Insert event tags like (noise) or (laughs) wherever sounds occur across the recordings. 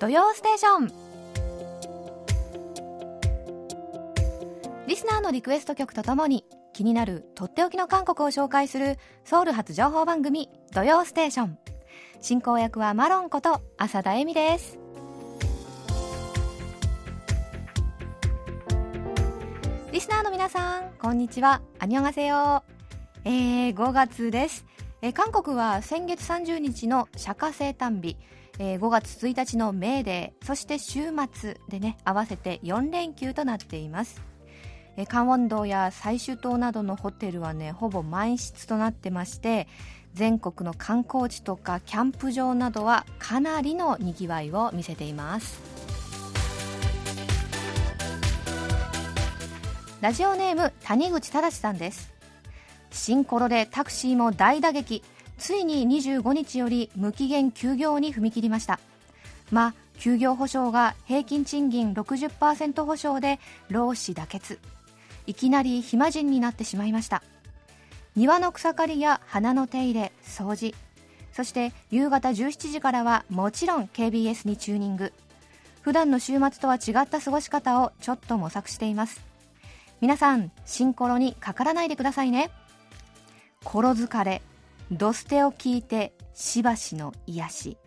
土曜ステーション。リスナーのリクエスト曲とともに気になるとっておきの韓国を紹介するソウル発情報番組「土曜ステーション」進行役はマロンこと浅田恵美です。リスナーの皆さんこんにちは。アニョンガセヨえー、5月です。えー、韓国は先月30日の釈迦生誕日、えー、5月1日のメーデーそして週末でね合わせて4連休となっています。えカンウォン道や最終島などのホテルはねほぼ満室となってまして全国の観光地とかキャンプ場などはかなりのにぎわいを見せています。ラジオネーム谷口正さんです。新コロでタクシーも大打撃。ついに25日より無期限休業に踏み切りました。まあ休業保障が平均賃金60%保証で労使妥結。いきなり暇人になってしまいました。庭の草刈りや花の手入れ掃除。そして夕方17時からはもちろん KBS にチューニング。普段の週末とは違った過ごし方をちょっと模索しています。皆さん新コロにかからないでくださいね。コロ疲れドステを聞いてしばしの癒し。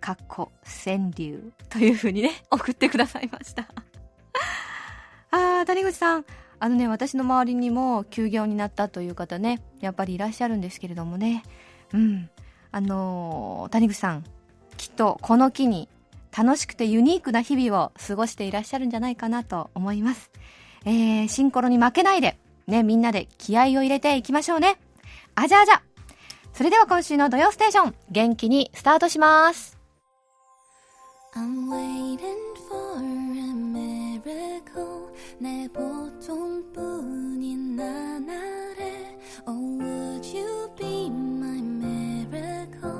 かっこ川柳というふうにね送ってくださいました。(laughs) あー谷口さん。あのね私の周りにも休業になったという方ねやっぱりいらっしゃるんですけれどもね。うん。あのー、谷口さんきっとこの機に楽しくてユニークな日々を過ごしていらっしゃるんじゃないかなと思います、えー、シンコロに負けないでね、みんなで気合を入れていきましょうね。あじゃあじゃそれでは今週の土曜ステーション、元気にスタートします。I'm waiting for a miracle 내 보통뿐인 나날에 Oh would you be my miracle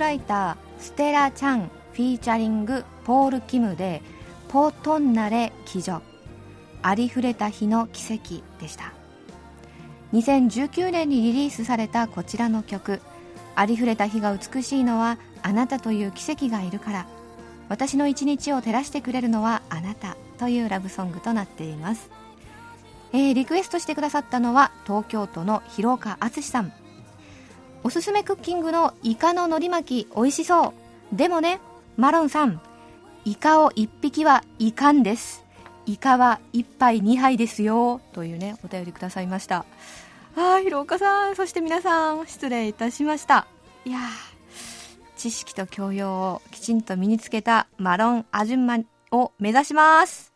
ライターステラ・チャンフィーチャリングポール・キムで「ポトンナレ・キジョ」ありふれた日の奇跡でした。2019年にリリースされたこちらの曲。ありふれた日が美しいのはあなたという奇跡がいるから。私の一日を照らしてくれるのはあなたというラブソングとなっています、えー、リクエストしてくださったのは東京都の広岡敦さん。おすすめクッキングのイカの海苔巻き美味しそう。でもねマロンさんイカを1匹はいかんです。イカは1杯2杯ですよ。というねお便りくださいました。ああ広岡さんそして皆さん失礼いたしました。いや知識と教養をきちんと身につけたマロンアジュンマを目指します。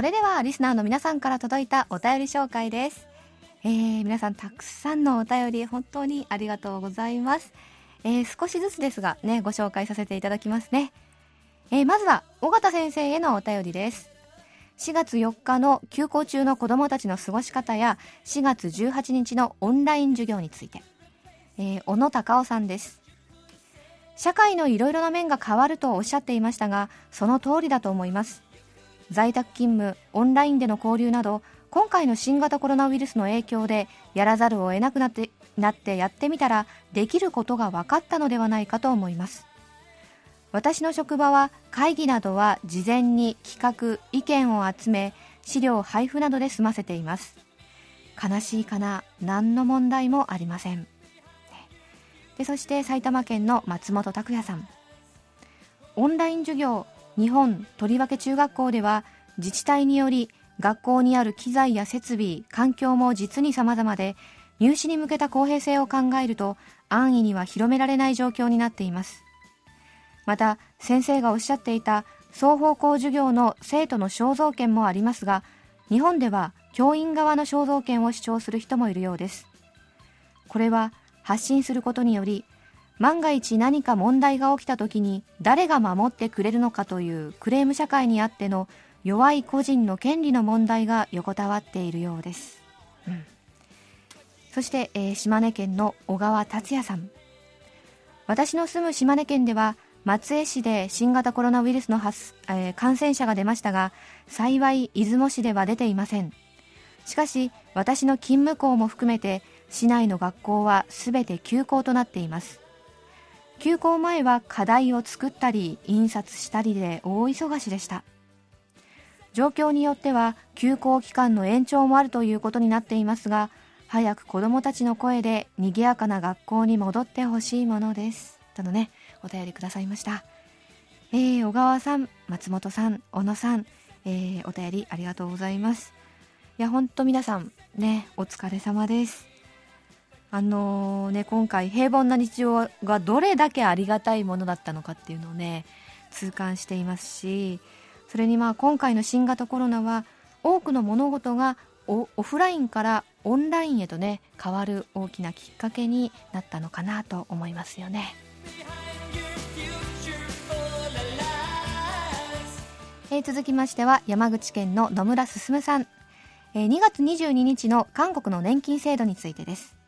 それではリスナーの皆さんから届いたお便り紹介です。えー、皆さんたくさんのお便り本当にありがとうございます。えー、少しずつですがね、ご紹介させていただきますね。えー、まずは、尾形先生へのお便りです。4月4日の休校中の子供たちの過ごし方や4月18日のオンライン授業について、えー、小野隆夫さんです社会のいろいろな面が変わるとおっしゃっていましたがその通りだと思います在宅勤務オンラインでの交流など今回の新型コロナウイルスの影響でやらざるを得なくなってなってやってみたらできることが分かったのではないかと思います。私の職場は会議などは事前に企画意見を集め資料配布などで済ませています。悲しいかな何の問題もありません。でそして埼玉県の松本拓也さん。オンライン授業日本とりわけ中学校では自治体により学校にある機材や設備環境も実に様々で入試に向けた公平性を考えると安易には広められない状況になっています。また先生がおっしゃっていた双方向授業の生徒の肖像権もありますが日本では教員側の肖像権を主張する人もいるようです。これは発信することにより万が一何か問題が起きた時に誰が守ってくれるのかというクレーム社会にあっての弱い個人の権利の問題が横たわっているようです、うん、そして、えー、島根県の小川達也さん。私の住む島根県では松江市で新型コロナウイルスの発、えー、感染者が出ましたが幸い出雲市では出ていません。しかし私の勤務校も含めて市内の学校は全て休校となっています休校前は課題を作ったり印刷したりで大忙しでした。状況によっては休校期間の延長もあるということになっていますが早く子どもたちの声で賑やかな学校に戻ってほしいものです。とのねお便りくださいました。えー、小川さん松本さん小野さん、えー、お便りありがとうございます。いやほんと皆さんねお疲れ様です。あのー、ね今回平凡な日常がどれだけありがたいものだったのかっていうのをね痛感していますしそれにまあ今回の新型コロナは多くの物事がオフラインからオンラインへとね変わる大きなきっかけになったのかなと思いますよね。えー、続きましては山口県の野村進さん、えー、2月22日の韓国の年金制度についてです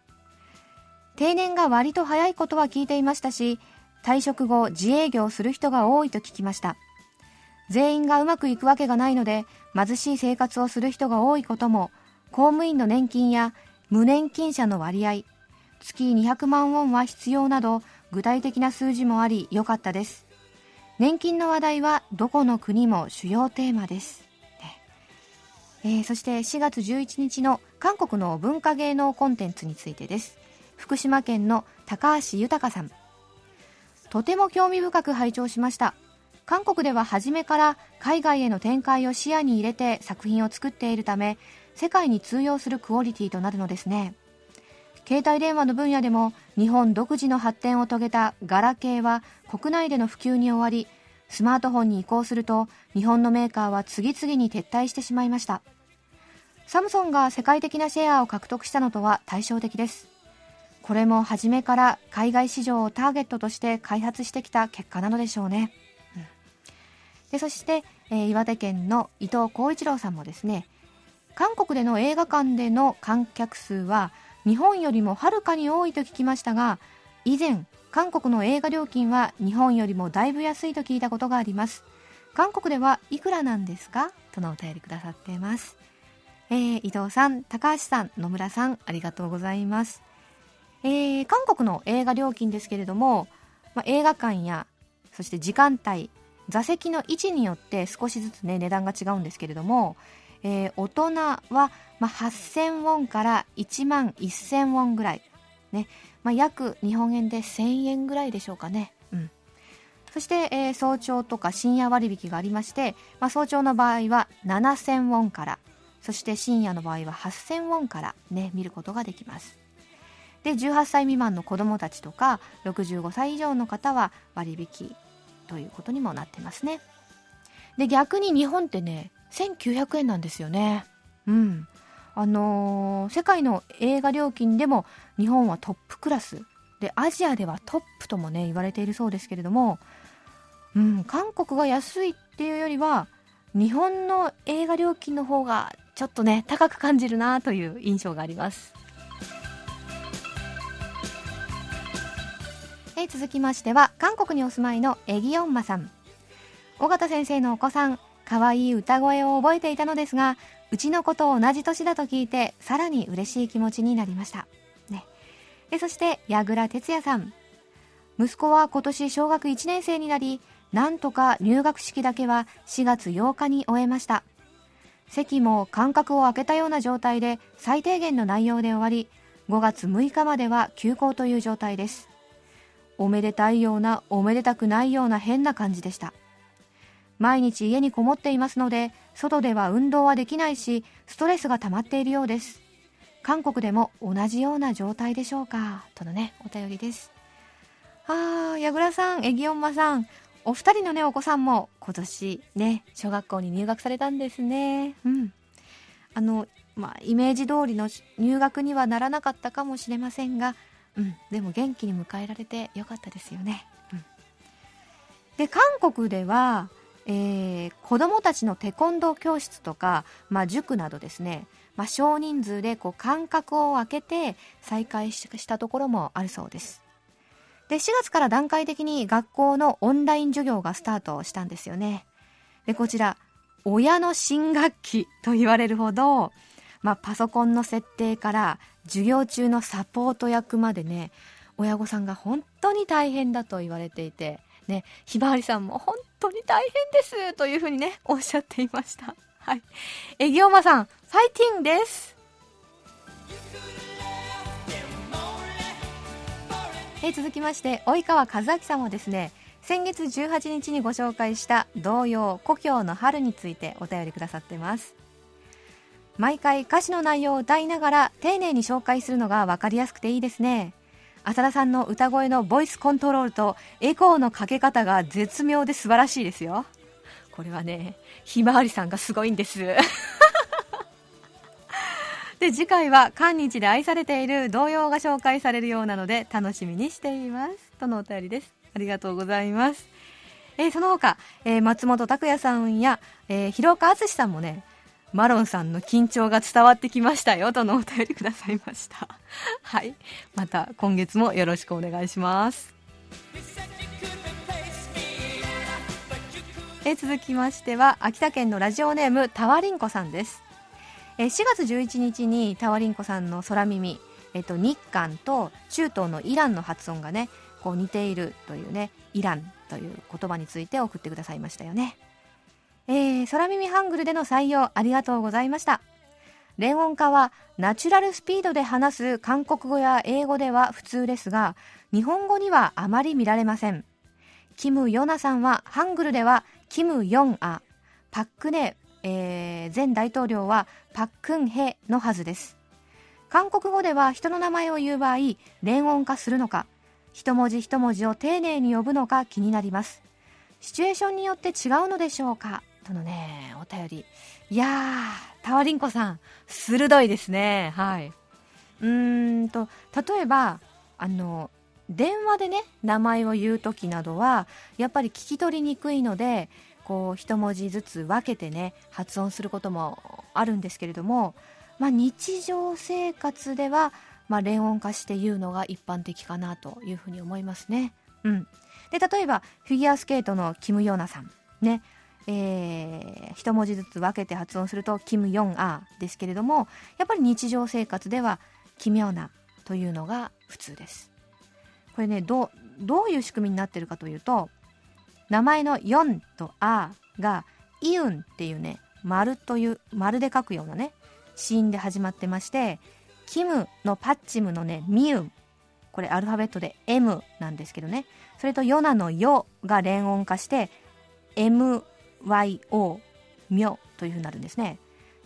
定年が割と早いことは聞いていましたし退職後自営業する人が多いと聞きました。全員がうまくいくわけがないので貧しい生活をする人が多いことも公務員の年金や無年金者の割合月200万ウォンは必要など具体的な数字もあり良かったです。年金の話題はどこの国も主要テーマです、えー、そして4月11日の韓国の文化芸能コンテンツについてです。福島県の高橋豊さん。とても興味深く拝聴しました。韓国では初めから海外への展開を視野に入れて作品を作っているため世界に通用するクオリティとなるのですね。携帯電話の分野でも日本独自の発展を遂げたガラケーは国内での普及に終わりスマートフォンに移行すると日本のメーカーは次々に撤退してしまいました。サムソンが世界的なシェアを獲得したのとは対照的です。これも初めから海外市場をターゲットとして開発してきた結果なのでしょうね。でそして、えー、岩手県の伊藤浩一郎さんもですね韓国での映画館での観客数は日本よりもはるかに多いと聞きましたが以前韓国の映画料金は日本よりもだいぶ安いと聞いたことがあります。韓国ではいくらなんですか？とのお便りくださっています、えー、伊藤さん高橋さん野村さんありがとうございます、えー、韓国の映画料金ですけれども、まあ、映画館やそして時間帯座席の位置によって少しずつね値段が違うんですけれども、えー、大人は、まあ、8000ウォンから1万1000ウォンぐらい、ねまあ、約日本円で1000円ぐらいでしょうかね。うんそして、えー、早朝とか深夜割引がありまして、まあ、早朝の場合は7000ウォンからそして深夜の場合は8000ウォンからね見ることができますで18歳未満の子どもたちとか65歳以上の方は割引ということにもなってますね。で逆に日本ってね1900円なんですよね。うん。あのー、世界の映画料金でも日本はトップクラス。でアジアではトップともね言われているそうですけれども、うん、韓国が安いっていうよりは日本の映画料金の方がちょっとね高く感じるなという印象がありますえ続きましては韓国にお住まいのエギヨンマさん。尾形先生のお子さん可愛い歌声を覚えていたのですがうちの子と同じ年だと聞いてさらに嬉しい気持ちになりました、ね、でそして矢倉哲也さん。息子は今年小学1年生になりなんとか入学式だけは4月8日に終えました。席も間隔を空けたような状態で最低限の内容で終わり5月6日までは休校という状態です。おめでたいようなおめでたくないような変な感じでした。毎日家にこもっていますので外では運動はできないしストレスが溜まっているようです。韓国でも同じような状態でしょうか？とのねお便りです。あー矢倉さんえぎおんまさんお二人のねお子さんも今年ね小学校に入学されたんですね。うん。あのまあイメージ通りの入学にはならなかったかもしれませんがうん。でも元気に迎えられてよかったですよね、うん、で韓国ではえー、子どもたちのテコンドー教室とか、まあ、塾などですね、まあ、少人数でこう間隔を空けて再開したところもあるそうです。で4月から段階的に学校のオンライン授業がスタートしたんですよね。で、こちら、親の新学期と言われるほど、まあ、パソコンの設定から授業中のサポート役までね、親御さんが本当に大変だと言われていて、ね、ひまわりさんも本当に大変ですというふうにね、おっしゃっていました。はい。えぎおまさん、ファイティングですえ続きまして及川和明さんもですね先月18日にご紹介した童謡「故郷の春」についてお便りくださってます毎回歌詞の内容を歌いながら丁寧に紹介するのが分かりやすくていいですね。浅田さんの歌声のボイスコントロールとエコーのかけ方が絶妙で素晴らしいですよ。これはねひまわりさんがすごいんです。(laughs) で次回は韓日で愛されている童謡が紹介されるようなので楽しみにしています。とのお便りです。ありがとうございます。えー、その他、えー、松本拓也さんや、えー、広岡敦さんもねマロンさんの緊張が伝わってきましたよとのお便りくださいました。(laughs) はい。また今月もよろしくお願いします。え続きましては秋田県のラジオネームタワリンコさんです。え4月11日にタワリンコさんの空耳、えっと、日韓と中東のイランの発音がねこう似ているというねイランという言葉について送ってくださいましたよね、えー、空耳ハングルでの採用ありがとうございました。連音化はナチュラルスピードで話す韓国語や英語では普通ですが日本語にはあまり見られません。キム・ヨナさんはハングルではキム・ヨンア。パックネえー、前大統領はパックンヘのはずです。韓国語では人の名前を言う場合連音化するのか。一文字一文字を丁寧に呼ぶのか気になります。シチュエーションによって違うのでしょうか。とのねお便り。いやータワリンコさん鋭いですね。はい。うーんと例えばあの電話でね名前を言う時などはやっぱり聞き取りにくいのでこう一文字ずつ分けてね発音することもあるんですけれども、まあ、日常生活では、まあ、連音化して言うのが一般的かなというふうに思いますね。うん、で例えばフィギュアスケートのキム・ヨナさん。ね。えー、一文字ずつ分けて発音するとキム・ヨンアーですけれどもやっぱり日常生活では奇妙なというのが普通ですこれねどういう仕組みになってるかというと名前のヨンとアーがイウンっていうね、丸という、丸で書くようなね、シーンで始まってまして、キムのパッチムのね、ミウン。これアルファベットで M なんですけどね。それとヨナのヨが連音化して、YO、ミョという風になるんですね。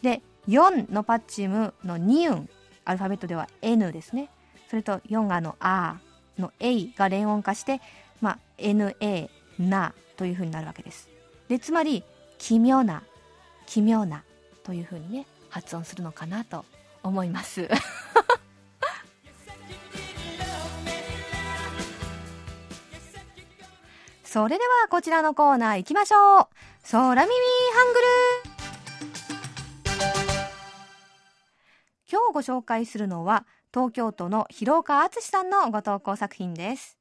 で、4のパッチムのニウン。アルファベットでは N ですね。それと4がの R の A が連音化して、まあ、NA なというふうになるわけです。でつまり奇妙な奇妙なというふうにね発音するのかなと思います。(laughs) それではこちらのコーナー行きましょう。空耳ハングル。今日ご紹介するのは東京都の広岡敦さんのご投稿作品です。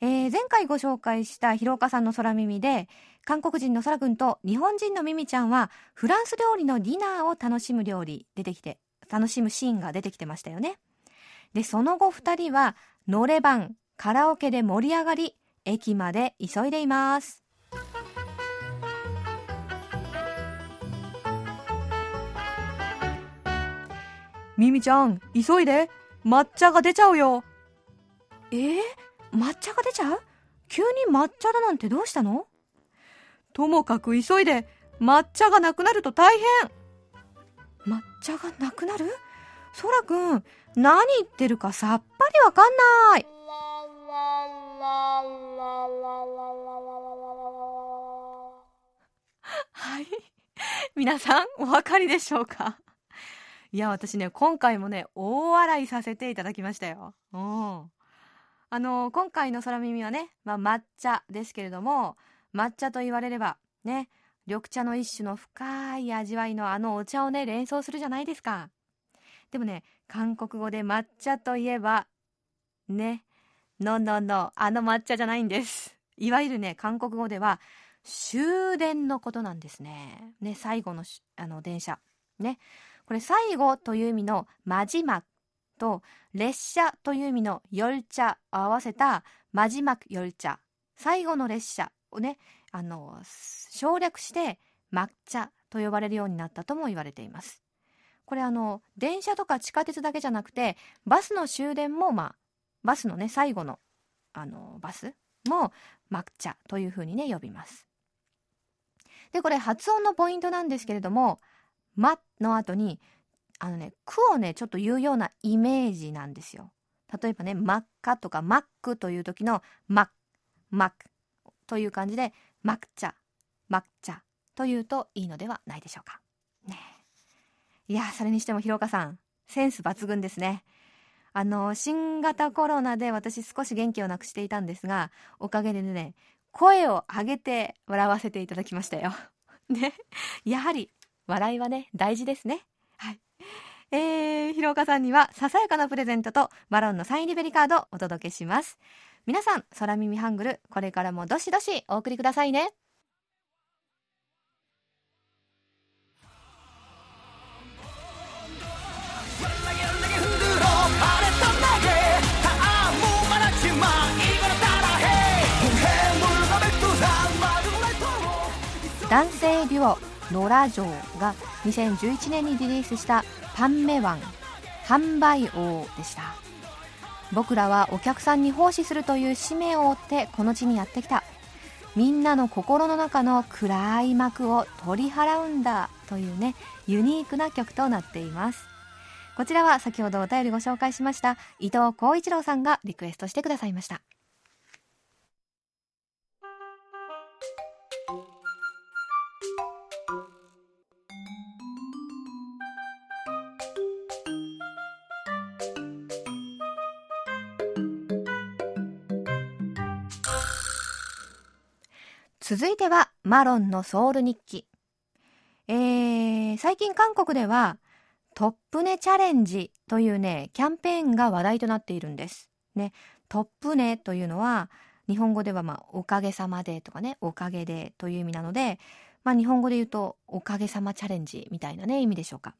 えー、前回ご紹介した広岡さんの空耳で韓国人の空くんと日本人のミミちゃんはフランス料理のディナーを楽しむ料理出てきて楽しむシーンが出てきてましたよね。でその後2人はのれ版カラオケで盛り上がり駅まで急いでいます。ミミちゃん急いで。抹茶が出ちゃうよ。えー、抹茶が出ちゃう？急に抹茶だなんてどうしたの？ともかく急いで。抹茶がなくなると大変。抹茶がなくなる？そらくん、何言ってるかさっぱりわかんない。はい。皆さん、お分かりでしょうか？いや、私ね、今回もね、大笑いさせていただきましたよ。うん。あの、今回の空耳はね、まあ、抹茶ですけれども、抹茶と言われれば、ね、緑茶の一種の深い味わいのあのお茶をね、連想するじゃないですか。でもね、韓国語で抹茶といえば、ね、ののの、あの抹茶じゃないんです。いわゆるね、韓国語では、終電のことなんですね。ね、最後のあの電車。ね。これ最後という意味のまじまと列車という意味の夜茶を合わせたマジマク夜茶最後の列車をねあの省略して抹茶と呼ばれるようになったとも言われています。これあの電車とか地下鉄だけじゃなくてバスの終電もまあバスのね最後のあのバスも抹茶というふうにね呼びます。でこれ発音のポイントなんですけれども「ま」の後にあのね、句をね、ちょっと言うようなイメージなんですよ。例えばね、真っ赤とかマックという時のマッ、マックという感じで、抹茶、抹茶というといいのではないでしょうか。ねいや、それにしても広岡さん、センス抜群ですね。あの、新型コロナで私少し元気をなくしていたんですが、おかげでね、声を上げて笑わせていただきましたよ。(laughs) ね。やはり、笑いはね、大事ですね。はい。えー、広岡さんにはささやかなプレゼントとマロンのサインリベリカードをお届けします皆さん空耳ハングルこれからもどしどしお送りくださいね男性デュオノラジョーが2011年にリリースしたパンメワン販売王でした。僕らはお客さんに奉仕するという使命を負ってこの地にやってきた。みんなの心の中の暗い幕を取り払うんだというねユニークな曲となっています。こちらは先ほどお便りご紹介しました伊藤浩一郎さんがリクエストしてくださいました。続いてはマロンのソウル日記。えー、最近韓国ではトップネチャレンジというね、キャンペーンが話題となっているんです。ね、トップネというのは日本語ではまあおかげさまでとかね、おかげでという意味なので、まあ日本語で言うとおかげさまチャレンジみたいなね、意味でしょうか。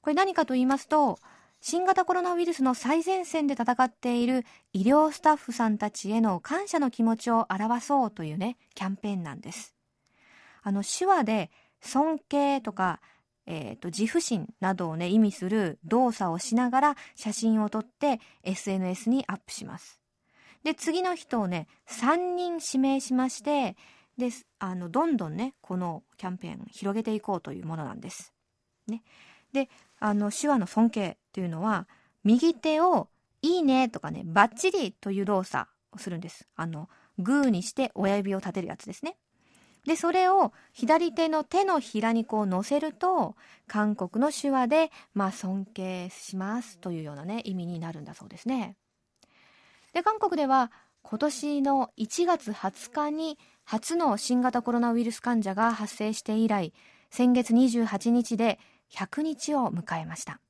これ何かと言いますと、新型コロナウイルスの最前線で戦っている医療スタッフさんたちへの感謝の気持ちを表そうというね、キャンペーンなんです。あの、手話で尊敬とか、え、ー、と、自負心などをね、意味する動作をしながら写真を撮って SNS にアップします。で、次の人をね、3人指名しまして、で、あの、どんどんね、このキャンペーン広げていこうというものなんです。ね。で、あの、手話の尊敬というのは、右手をいいねとかね、バッチリという動作をするんです。あの、グーにして親指を立てるやつですね。で、それを左手の手のひらにこう乗せると、韓国の手話で、まあ、尊敬しますというようなね、意味になるんだそうですね。で、韓国では今年の1月20日に初の新型コロナウイルス患者が発生して以来、先月28日で100日を迎えました。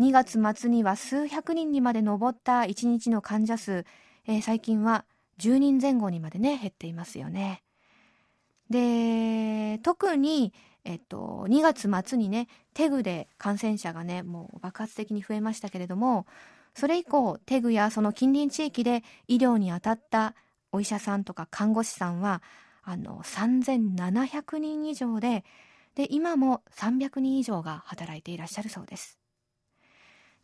2月末には数百人にまで上った1日の患者数、えー、最近は10人前後にまでね減っていますよね。で特にえっと、2月末にね、テグで感染者がね、もう爆発的に増えましたけれども、それ以降、テグやその近隣地域で医療に当たったお医者さんとか看護師さんは、あの、3700人以上で、で、今も300人以上が働いていらっしゃるそうです。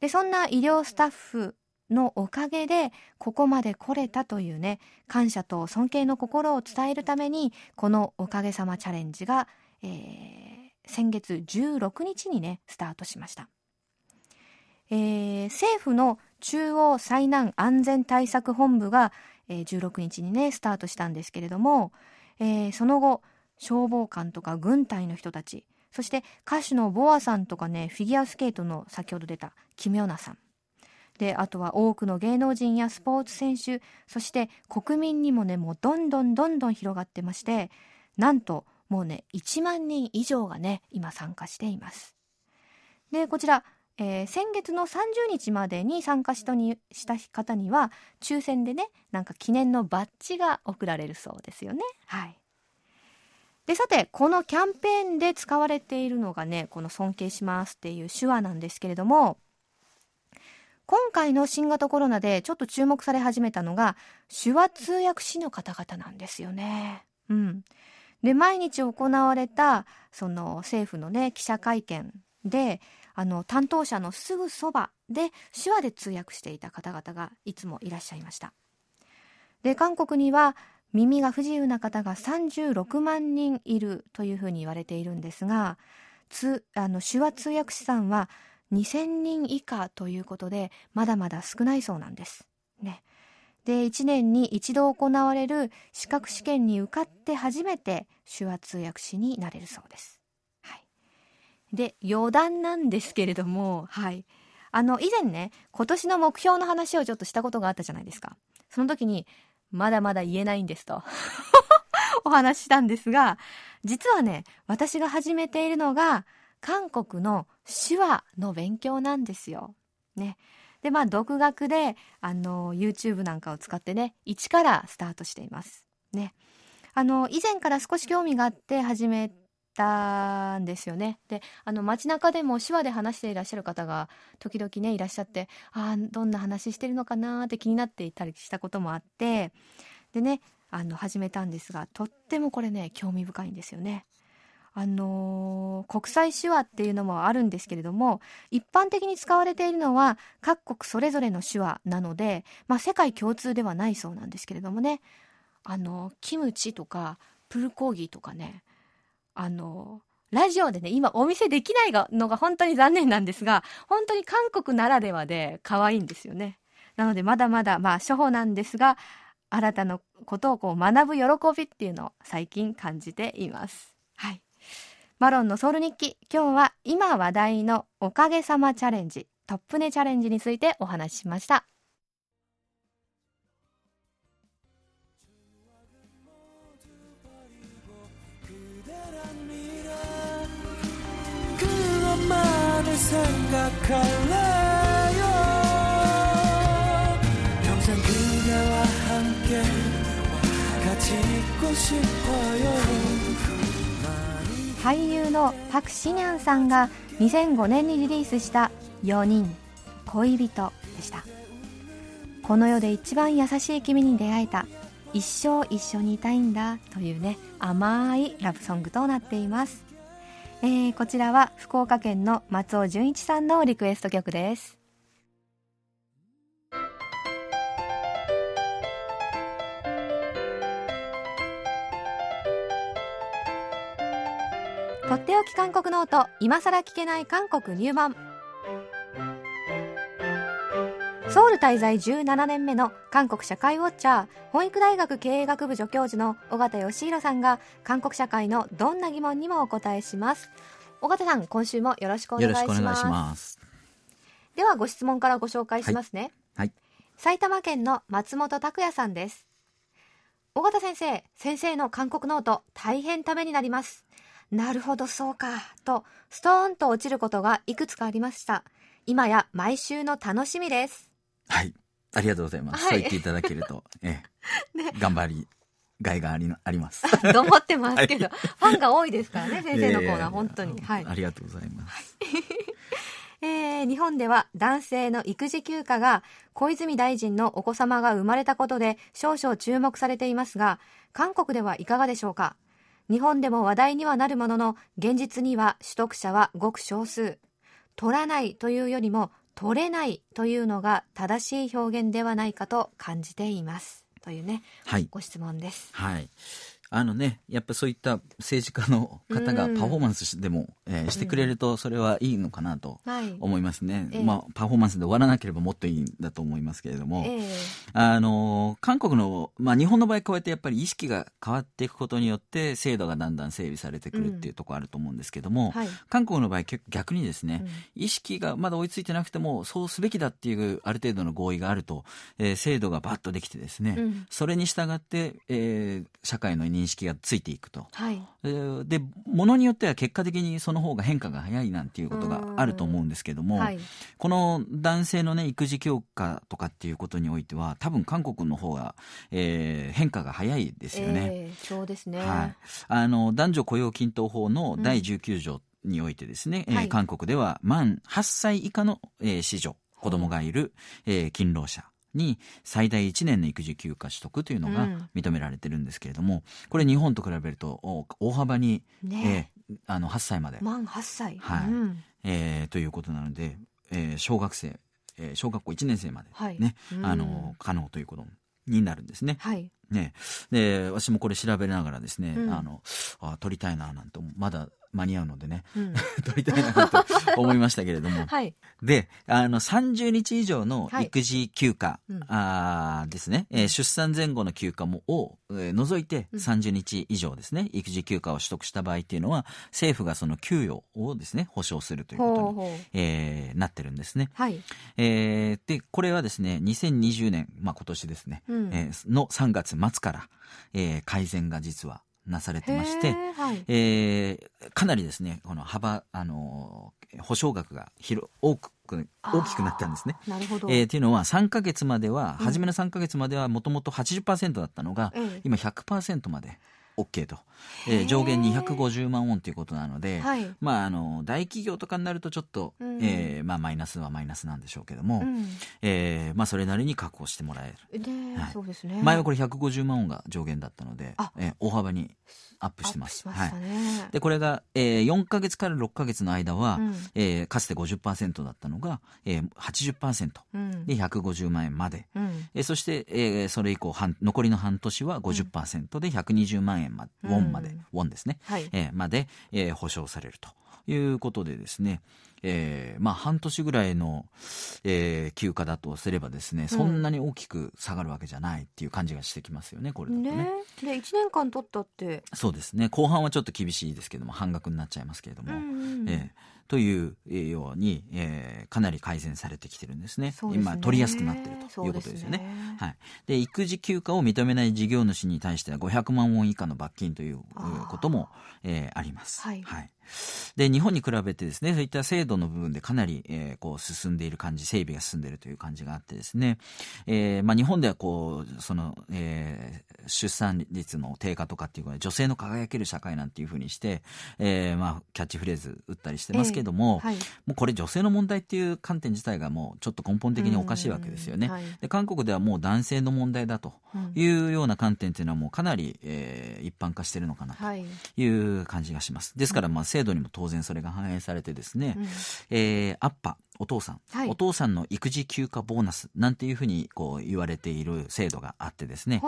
で、そんな医療スタッフのおかげでここまで来れたというね、感謝と尊敬の心を伝えるために、このおかげさまチャレンジが、えー、先月16日にね、スタートしました。えー、政府の中央災難安全対策本部が、えー、16日にねスタートしたんですけれども、えー、その後消防官とか軍隊の人たちそして歌手のボアさんとかねフィギュアスケートの先ほど出たキミョナさん。であとは多くの芸能人やスポーツ選手そして国民にもねもうどんどんどんどん広がってましてなんともうね1万人以上がね今参加しています。でこちらえー、先月の30日までに参加したにした方には抽選でねなんか記念のバッジが贈られるそうですよね。はい、でさてこのキャンペーンで使われているのがねこの「尊敬します」っていう手話なんですけれども今回の新型コロナでちょっと注目され始めたのが手話通訳士の方々なんですよね。うん、で毎日行われたその政府のね記者会見であの担当者のすぐそばで手話で通訳していた方々がいつもいらっしゃいましたで韓国には耳が不自由な方が36万人いるというふうに言われているんですが手話通訳士さんは2000人以下ということでまだまだ少ないそうなんです。ね、で1年に一度行われる資格試験に受かって初めて手話通訳士になれるそうです。で余談なんですけれどもはいあの以前ね今年の目標の話をちょっとしたことがあったじゃないですかその時にまだまだ言えないんですと (laughs) お話ししたんですが実はね私が始めているのが韓国の手話の勉強なんですよ。ね。でまあ独学であの YouTube なんかを使ってね一からスタートしています。ね。あの以前から少し興味があって始めたんですよね。で、あの街中でも手話で話していらっしゃる方が時々ねいらっしゃって、ああどんな話してるのかなって気になっていたりしたこともあって、でね、あの始めたんですが、とってもこれね興味深いんですよね。あのー、国際手話っていうのもあるんですけれども一般的に使われているのは各国それぞれの手話なので、まあ、世界共通ではないそうなんですけれどもねあのキムチとかプルコーギーとかねあの、ラジオでね、今お見せできないのが本当に残念なんですが、本当に韓国ならではで可愛いんですよね。なのでまだまだ、まあ初歩なんですが、新たなことをこう学ぶ喜びっていうのを最近感じています。はい。マロンのソウル日記、今日は今話題のおかげさまチャレンジ、トップネチャレンジについてお話ししました。각할래요평생그녀와함께같이있고싶어요俳優のパク・シニャンさんが2005年にリリースした「4人恋人」でしたこの世で一番優しい君に出会えた一生一緒にいたいんだというね甘いラブソングとなっています えー、こちらは福岡県の松尾純一さんのリクエスト曲です。とっておき韓国ノート今さら聞けない韓国入門。ソウル滞在17年目の韓国社会ウォッチャー弘益大学経営学部助教授の尾形義弘さんが韓国社会のどんな疑問にもお答えします。尾形さん今週もよろしくお願いします。ではご質問からご紹介しますね、はい、はい、埼玉県の松本拓也さんです。尾形先生先生の韓国ノート大変ためになります。なるほどそうか。とストーンと落ちることがいくつかありました。今や毎週の楽しみですはい。ありがとうございます。はい、そう言っていただけると、(laughs) ええ、ね、頑張り、がいがありあります。と思ってますけど、(laughs) はい、ファンが多いですからね、先生のコーナー、本当に。はい。ありがとうございます。(laughs) えー、日本では男性の育児休暇が小泉大臣のお子様が生まれたことで少々注目されていますが韓国ではいかがでしょうか日本でも話題にはなるものの現実には取得者はごく少数取らないというよりも取れないというのが正しい表現ではないかと感じています。というね、はい、ご質問です。はいあのね、やっぱそういった政治家の方がパフォーマンスでも、えー、してくれると、それはいいのかなと思いますね。はい、まあ、パフォーマンスで終わらなければもっといいんだと思いますけれども、えー、あの、韓国の、まあ、日本の場合、こうやってやっぱり意識が変わっていくことによって、制度がだんだん整備されてくるっていうところあると思うんですけども、うんはい、韓国の場合、逆にですね、うん、意識がまだ追いついてなくても、そうすべきだっていうある程度の合意があると、えー、制度がバッとできてですね、うん、それに従って、えー、社会の認識がついていくと。はい、で、ものによっては結果的にその方が変化が早いなんていうことがあると思うんですけども、はい、この男性のね、育児強化とかっていうことにおいては、多分韓国の方が、えー、変化が早いですよね。えー、そうですね。はい。あの、男女雇用均等法の第19条においてですね、うんはい、えー、韓国では満8歳以下の、えー、子女、子供がいる、えー、勤労者に最大1年の育児休暇取得というのが認められてるんですけれども、うん、これ日本と比べると大幅に、ね。えー、あの8歳まで。満8歳。はい、うん、えー、ということなので、えー、小学生、えー、小学校1年生までね、はい、あの可能ということになるんですね。はい、ね。で私もこれ調べながらですね、うん、あのあ撮りたいななんてまだ間に合うのでね、うん、(laughs) 撮りたいなと思いましたけれども。(laughs) はい、で、あの、30日以上の育児休暇、はいうん、あですね、えー、出産前後の休暇もを、えー、除いて30日以上ですね、育児休暇を取得した場合っていうのは、政府がその給与をですね、保障するということに、ほえー、なってるんですね。はい。えー、で、これはですね、2020年、まあ今年ですね、うん、えー、の3月末から、えー、改善が実はなされてまして、はい、えー、かなりですねこの幅あの保証額が広多く大きくなったんですね。なるほど。えー、っていうのは3か月までは、うん、初めの3か月まではもともと80%だったのが、うん、今100%まで OK と、えー、上限250万ウォンということなので、はい、まあ、あの大企業とかになるとちょっと、うん、えー、まあ、マイナスはマイナスなんでしょうけども、うん、えー、まあ、それなりに確保してもらえる、はい、そうですね、前はこれ150万ウォンが上限だったので、えー、大幅にアップしてます。はい。で、これが、えー、4か月から6か月の間は、うん、えー、かつて50%だったのが、えー、80%、うん、で150万円まで。うん、えー、そして、えー、それ以降半、残りの半年は50%で120万円ま、ウォンまで、ウォンですね。はい、えー、まで、えー、保証されるということでですね、えー、まあ半年ぐらいの、えー、休暇だとすればですね、そんなに大きく下がるわけじゃないっていう感じがしてきますよね、これだとね。ねで、1年間取ったって。そうですね。後半はちょっと厳しいですけども、半額になっちゃいますけれども。うんうん、えーというように、えー、かなり改善されてきてるんですね。すね今、取りやすくなってるということですよね。ねはい。で、育児休暇を認めない事業主に対しては500万ウォン以下の罰金ということも、えー、あります。はい、はいで、日本に比べてですね、そういった制度の部分でかなり、えー、こう進んでいる感じ、整備が進んでいるという感じがあってですね、えー、まあ日本ではこう、その、えー、出産率の低下とかっていうか、女性の輝ける社会なんていうふうにして、えー、まあキャッチフレーズ打ったりしてますけども、えーはい、もうこれ女性の問題っていう観点自体がもうちょっと根本的におかしいわけですよね。はい、で韓国ではもう男性の問題だというような観点っていうのはもうかなり、えー、一般化してるのかなという感じがします。ですからまあ制度にも当然それが反映されてですね、うん、えー、アッパお父さん、はい、お父さんの育児休暇ボーナスなんていうふうにこう言われている制度があってですね、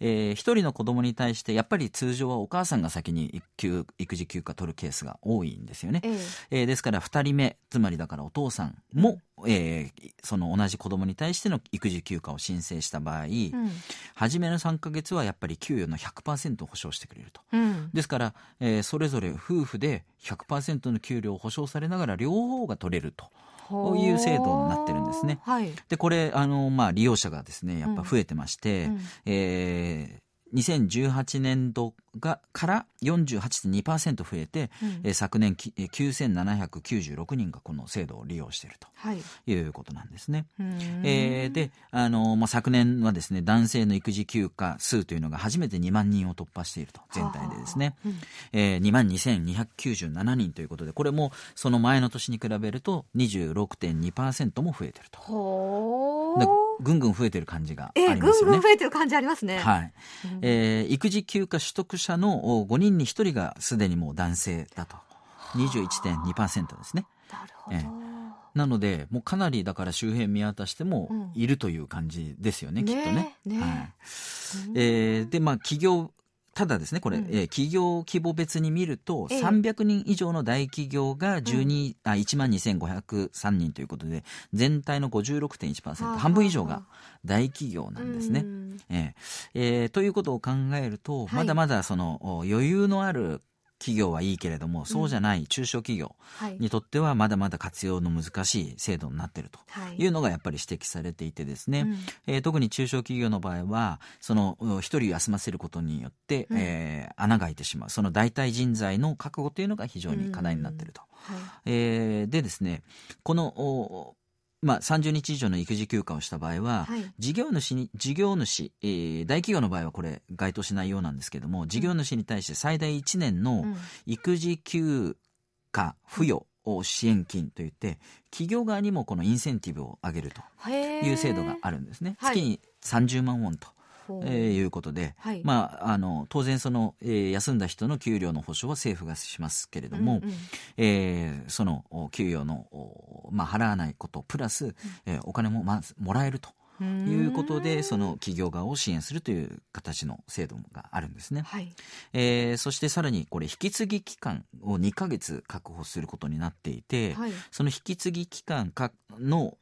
えー、一人の子供に対してやっぱり通常はお母さんが先に育児休暇取るケースが多いんですよね、えー、えー、ですから2人目つまりだからお父さんも、えー、その同じ子供に対しての育児休暇を申請した場合、うん、初めの3か月はやっぱり給与の100%保証してくれると、うん、ですから、えー、それぞれ夫婦で100%の給料を保証されながら両方が取れると。こういう制度になってるんですね。はい、でこれあの、まあ、利用者がですねやっぱ増えてまして、うん、えー、2018年度がから48.2%増えて、うん、昨年9796人がこの制度を利用しているとい。うことなんですね。はい、えー、であの、まあ、昨年はですね男性の育児休暇数というのが初めて2万人を突破していると全体でですね、うん、えー、2万2297人ということでこれもその前の年に比べると26.2%も増えていると。ぐんぐん増えてる感じがありますよね。えー、ぐんぐん増えてる感じありますね。はい。うん、えー、育児休暇取得者の5人に1人がすでにもう男性だと。21.2%ですね。なるほど。えーなので、もうかなりだから周辺見渡してもいるという感じですよね、うん、きっとね。ねねはい、えー、で、まあ企業ただですね、これ、うん、えー、企業規模別に見ると、え300人以上の大企業が12、うん、あ1万2503人ということで、全体の56.1%、半分以上が大企業なんですね。えー、えー、ということを考えると、まだまだその余裕のある企業はいいけれども、そうじゃない中小企業にとってはまだまだ活用の難しい制度になっているとい。うのがやっぱり指摘されていてですね、えー、特に中小企業の場合はその一人休ませることによって、うん、えー、穴が開いてしまう。その代替人材の確保というのが非常に課題になっていると。はい、えー、でですねこのまあ、30日以上の育児休暇をした場合は、はい、事業主に事業主、えー、大企業の場合はこれ該当しないようなんですけども事業主に対して最大1年の育児休暇付与を支援金といって企業側にもこのインセンティブを上げるという制度があるんですね。月に30万ウォンとえー、いうことで、はい、まあ、あの当然その、えー、休んだ人の給料の保証は政府がしますけれども、うんうん、えー、その給与の、まあ、払わないことプラス、えー、お金もまずもらえると。いうことでその企業側を支援するという形の制度があるんですね、はい、えー、そしてさらにこれ引き継ぎ期間を2か月確保することになっていて、はい、その引き継ぎ期間かの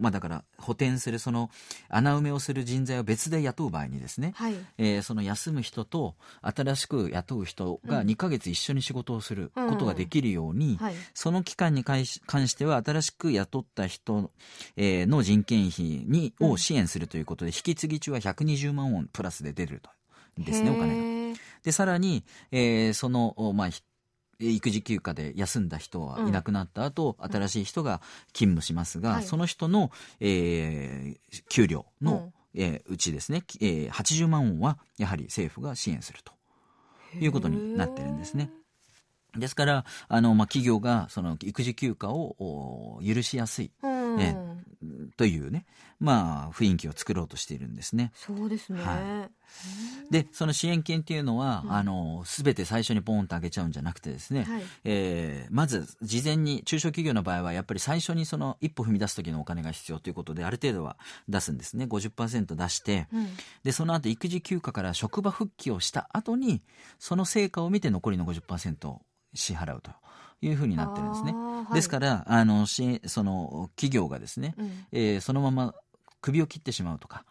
まあ、だから補填するその穴埋めをする人材を別で雇う場合にですね、はい、えー、その休む人と新しく雇う人が2か月一緒に仕事をすることができるように、うんはい、その期間に関しては新しく雇った人、えー、の人件費にを支援するということで、引き継ぎ中は120万ウォンプラスで出るとですねお金が。でさらに、えー、その、まあ、育児休暇で休んだ人はいなくなった後、うん、新しい人が勤務しますが、その人の、えー、給料の、うん、えー、うちですね、えー、80万ウォンはやはり政府が支援するということになってるんですね。ですから、あの、まあ、企業が、その、育児休暇を許しやすい、えというね、まあ、雰囲気を作ろうとしているんですね。そうですね。はい、で、その支援金っていうのは、うん、あの、すべて最初にポンと上げちゃうんじゃなくてですね、はい、えー、まず、事前に、中小企業の場合は、やっぱり最初にその、一歩踏み出す時のお金が必要ということで、ある程度は出すんですね。50%出して、うん、で、その後、育児休暇から職場復帰をした後に、その成果を見て残りの50%を支払うと。いうふうになってるんですね。はい、ですからあのしその企業がですね、うん、えー、そのまま首を切ってしまうとか、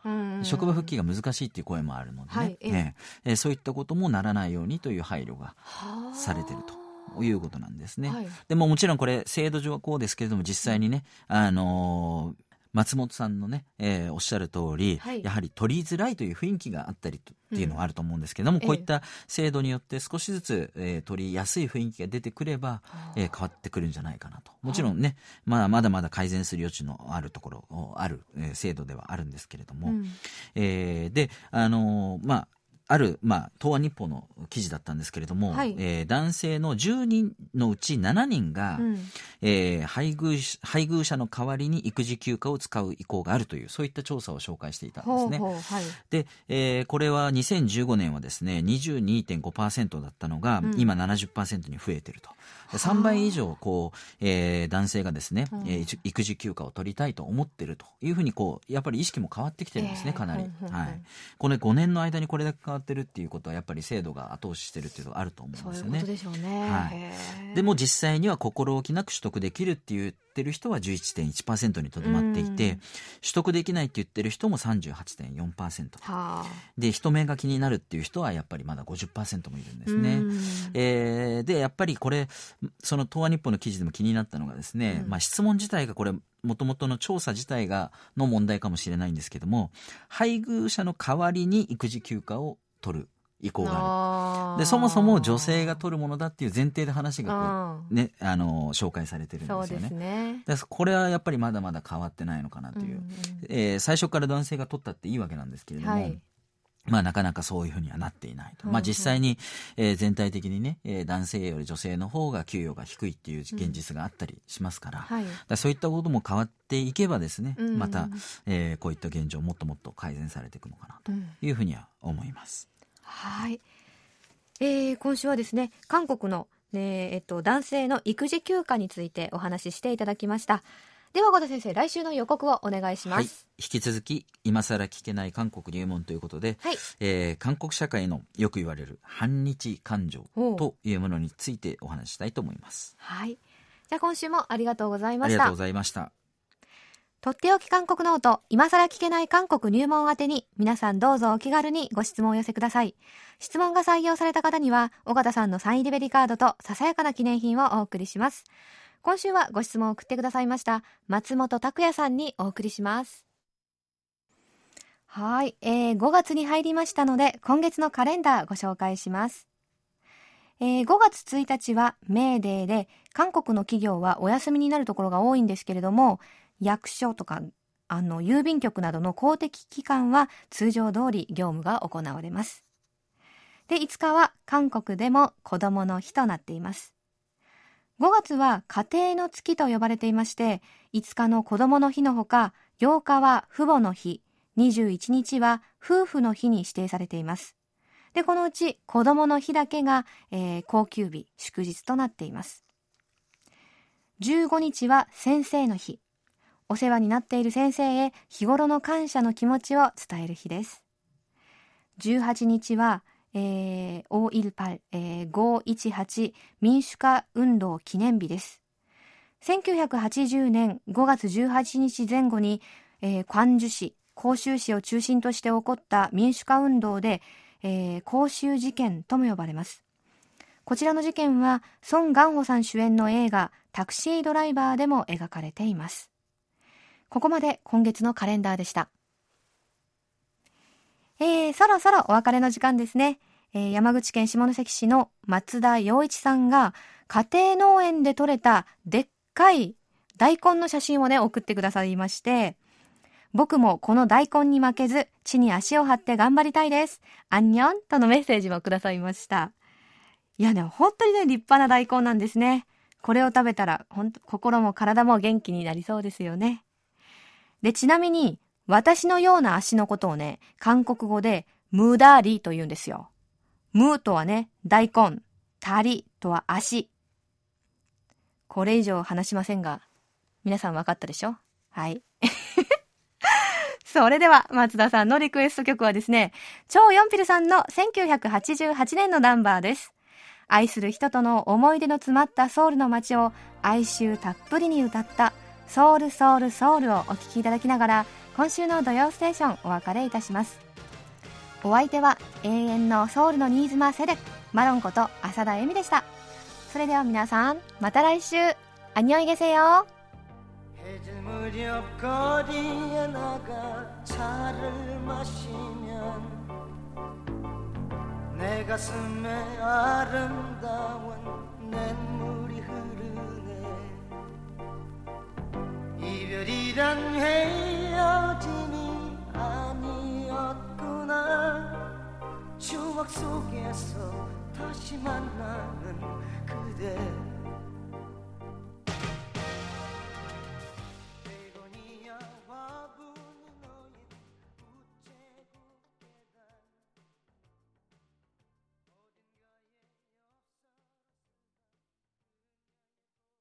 職場復帰が難しいっていう声もあるのでね、はい、ね。えー、そういったこともならないようにという配慮がされてると。いうことなんですね、はい、でももちろんこれ制度上はこうですけれども実際にね、あのー松本さんのね、えー、おっしゃる通り、はい、やはり取りづらいという雰囲気があったりっていうのはあると思うんですけども、うん、こういった制度によって少しずつ、えー、取りやすい雰囲気が出てくれば、えー、変わってくるんじゃないかなと。もちろんね、まあ、まだまだ改善する余地のあるところ、ある、えー、制度ではあるんですけれども、うん、えー、で、あのー、まあ、ある、まあ、東亜日報の記事だったんですけれども、はい、えー、男性の10人のうち7人が、うん、えー、配偶配偶者の代わりに育児休暇を使う意向があるというそういった調査を紹介していたんですね。ほうほうはい、で、えー、これは2015年はですね22.5%だったのが、うん、今70%に増えてると。3倍以上こう、えー、男性がですね、うん、えー、育児休暇を取りたいと思ってるというふうにこうやっぱり意識も変わってきてるんですね、かなり、はい、これ5年の間にこれだけ変わってるっていうことはやっぱり制度が後押ししてるっていうのがあると思うんですよね。そういうね。はい、でも実際には心置きなく取得できるっていうってる人は11.1%にとどまっていて、取得できないって言ってる人も38.4%、はあ、で人目が気になるっていう人はやっぱりまだ50%もいるんですね。えー、でやっぱりこれその東亜日報の記事でも気になったのがですね、うん、まあ、質問自体がこれもともとの調査自体がの問題かもしれないんですけども配偶者の代わりに育児休暇を取る意向がある。でそもそも女性が取るものだっていう前提で話がこう、ね、あの紹介されてるんですよね。ね。でこれはやっぱりまだまだ変わってないのかなという、うんうん、えー、最初から男性が取ったっていいわけなんですけれども。はい。まあなかなかそういうふうにはなっていないと。まあ実際に、えー、全体的にね、えー、男性より女性の方が給与が低いっていう現実があったりしますから、うんはい、だそういったことも変わっていけばですね、うんまた、えー、こういった現状もっともっと改善されていくのかなというふうには思います。はい、えー、今週はですね韓国の、ねえっと、男性の育児休暇についてお話ししていただきましたでは、和田先生、来週の予告をお願いします。はい、引き続き、今更聞けない韓国入門ということで、はい、えー、韓国社会のよく言われる反日感情というものについてお話したいと思います。はい。じゃあ今週もありがとうございました。ありがとうございました。とっておき韓国ノート、今更聞けない韓国入門宛てに、皆さんどうぞお気軽にご質問を寄せください。質問が採用された方には、尾形さんのサインリベリカードとささやかな記念品をお送りします。今週はご質問を送ってくださいました松本拓也さんにお送りしますはい、えー、5月に入りましたので今月のカレンダーご紹介します、えー、5月1日はメーデーで韓国の企業はお休みになるところが多いんですけれども役所とかあの郵便局などの公的機関は通常通り業務が行われますで5日は韓国でも子供の日となっています5月は家庭の月と呼ばれていまして、5日の子供の日のほか、8日は父母の日、21日は夫婦の日に指定されています。で、このうち子供の日だけが、えー、高級日、祝日となっています。15日は先生の日。お世話になっている先生へ日頃の感謝の気持ちを伝える日です。18日はえー、オーイルパル、えー、518民主化運動記念日です。1980年5月18日前後に、えー、関樹市、広州市を中心として起こった民主化運動で、えー、広州事件とも呼ばれます。こちらの事件は、ソン・ガンホさん主演の映画、タクシードライバーでも描かれています。ここまで今月のカレンダーでした。えー、そろそろお別れの時間ですね。えー、山口県下関市の松田洋一さんが家庭農園で採れたでっかい大根の写真をね、送ってくださいまして、僕もこの大根に負けず、地に足を張って頑張りたいです。アンニョンとのメッセージもくださいました。いやね、本当にね、立派な大根なんですね。これを食べたら、ほんと、心も体も元気になりそうですよね。で、ちなみに、私のような足のことをね、韓国語で、ムダーリと言うんですよ。ムとはね、大根、タリとは足。これ以上話しませんが、皆さん分かったでしょ？はい。(laughs) それでは、松田さんのリクエスト曲はですね、超ヨンピルさんの1988年のナンバーです。愛する人との思い出の詰まったソウルの街を哀愁たっぷりに歌ったソウルソウルソウルをお聴きいただきながら今週の土曜ステーションお別れいたします。お相手は永遠のソウルの新妻セレマロンこと浅田恵美でしたそれでは皆さんまた来週アニョイゲセよ내가슴에아름다운냇물 이별이란 헤어짐이 추억 속에서 다시 만나는 그대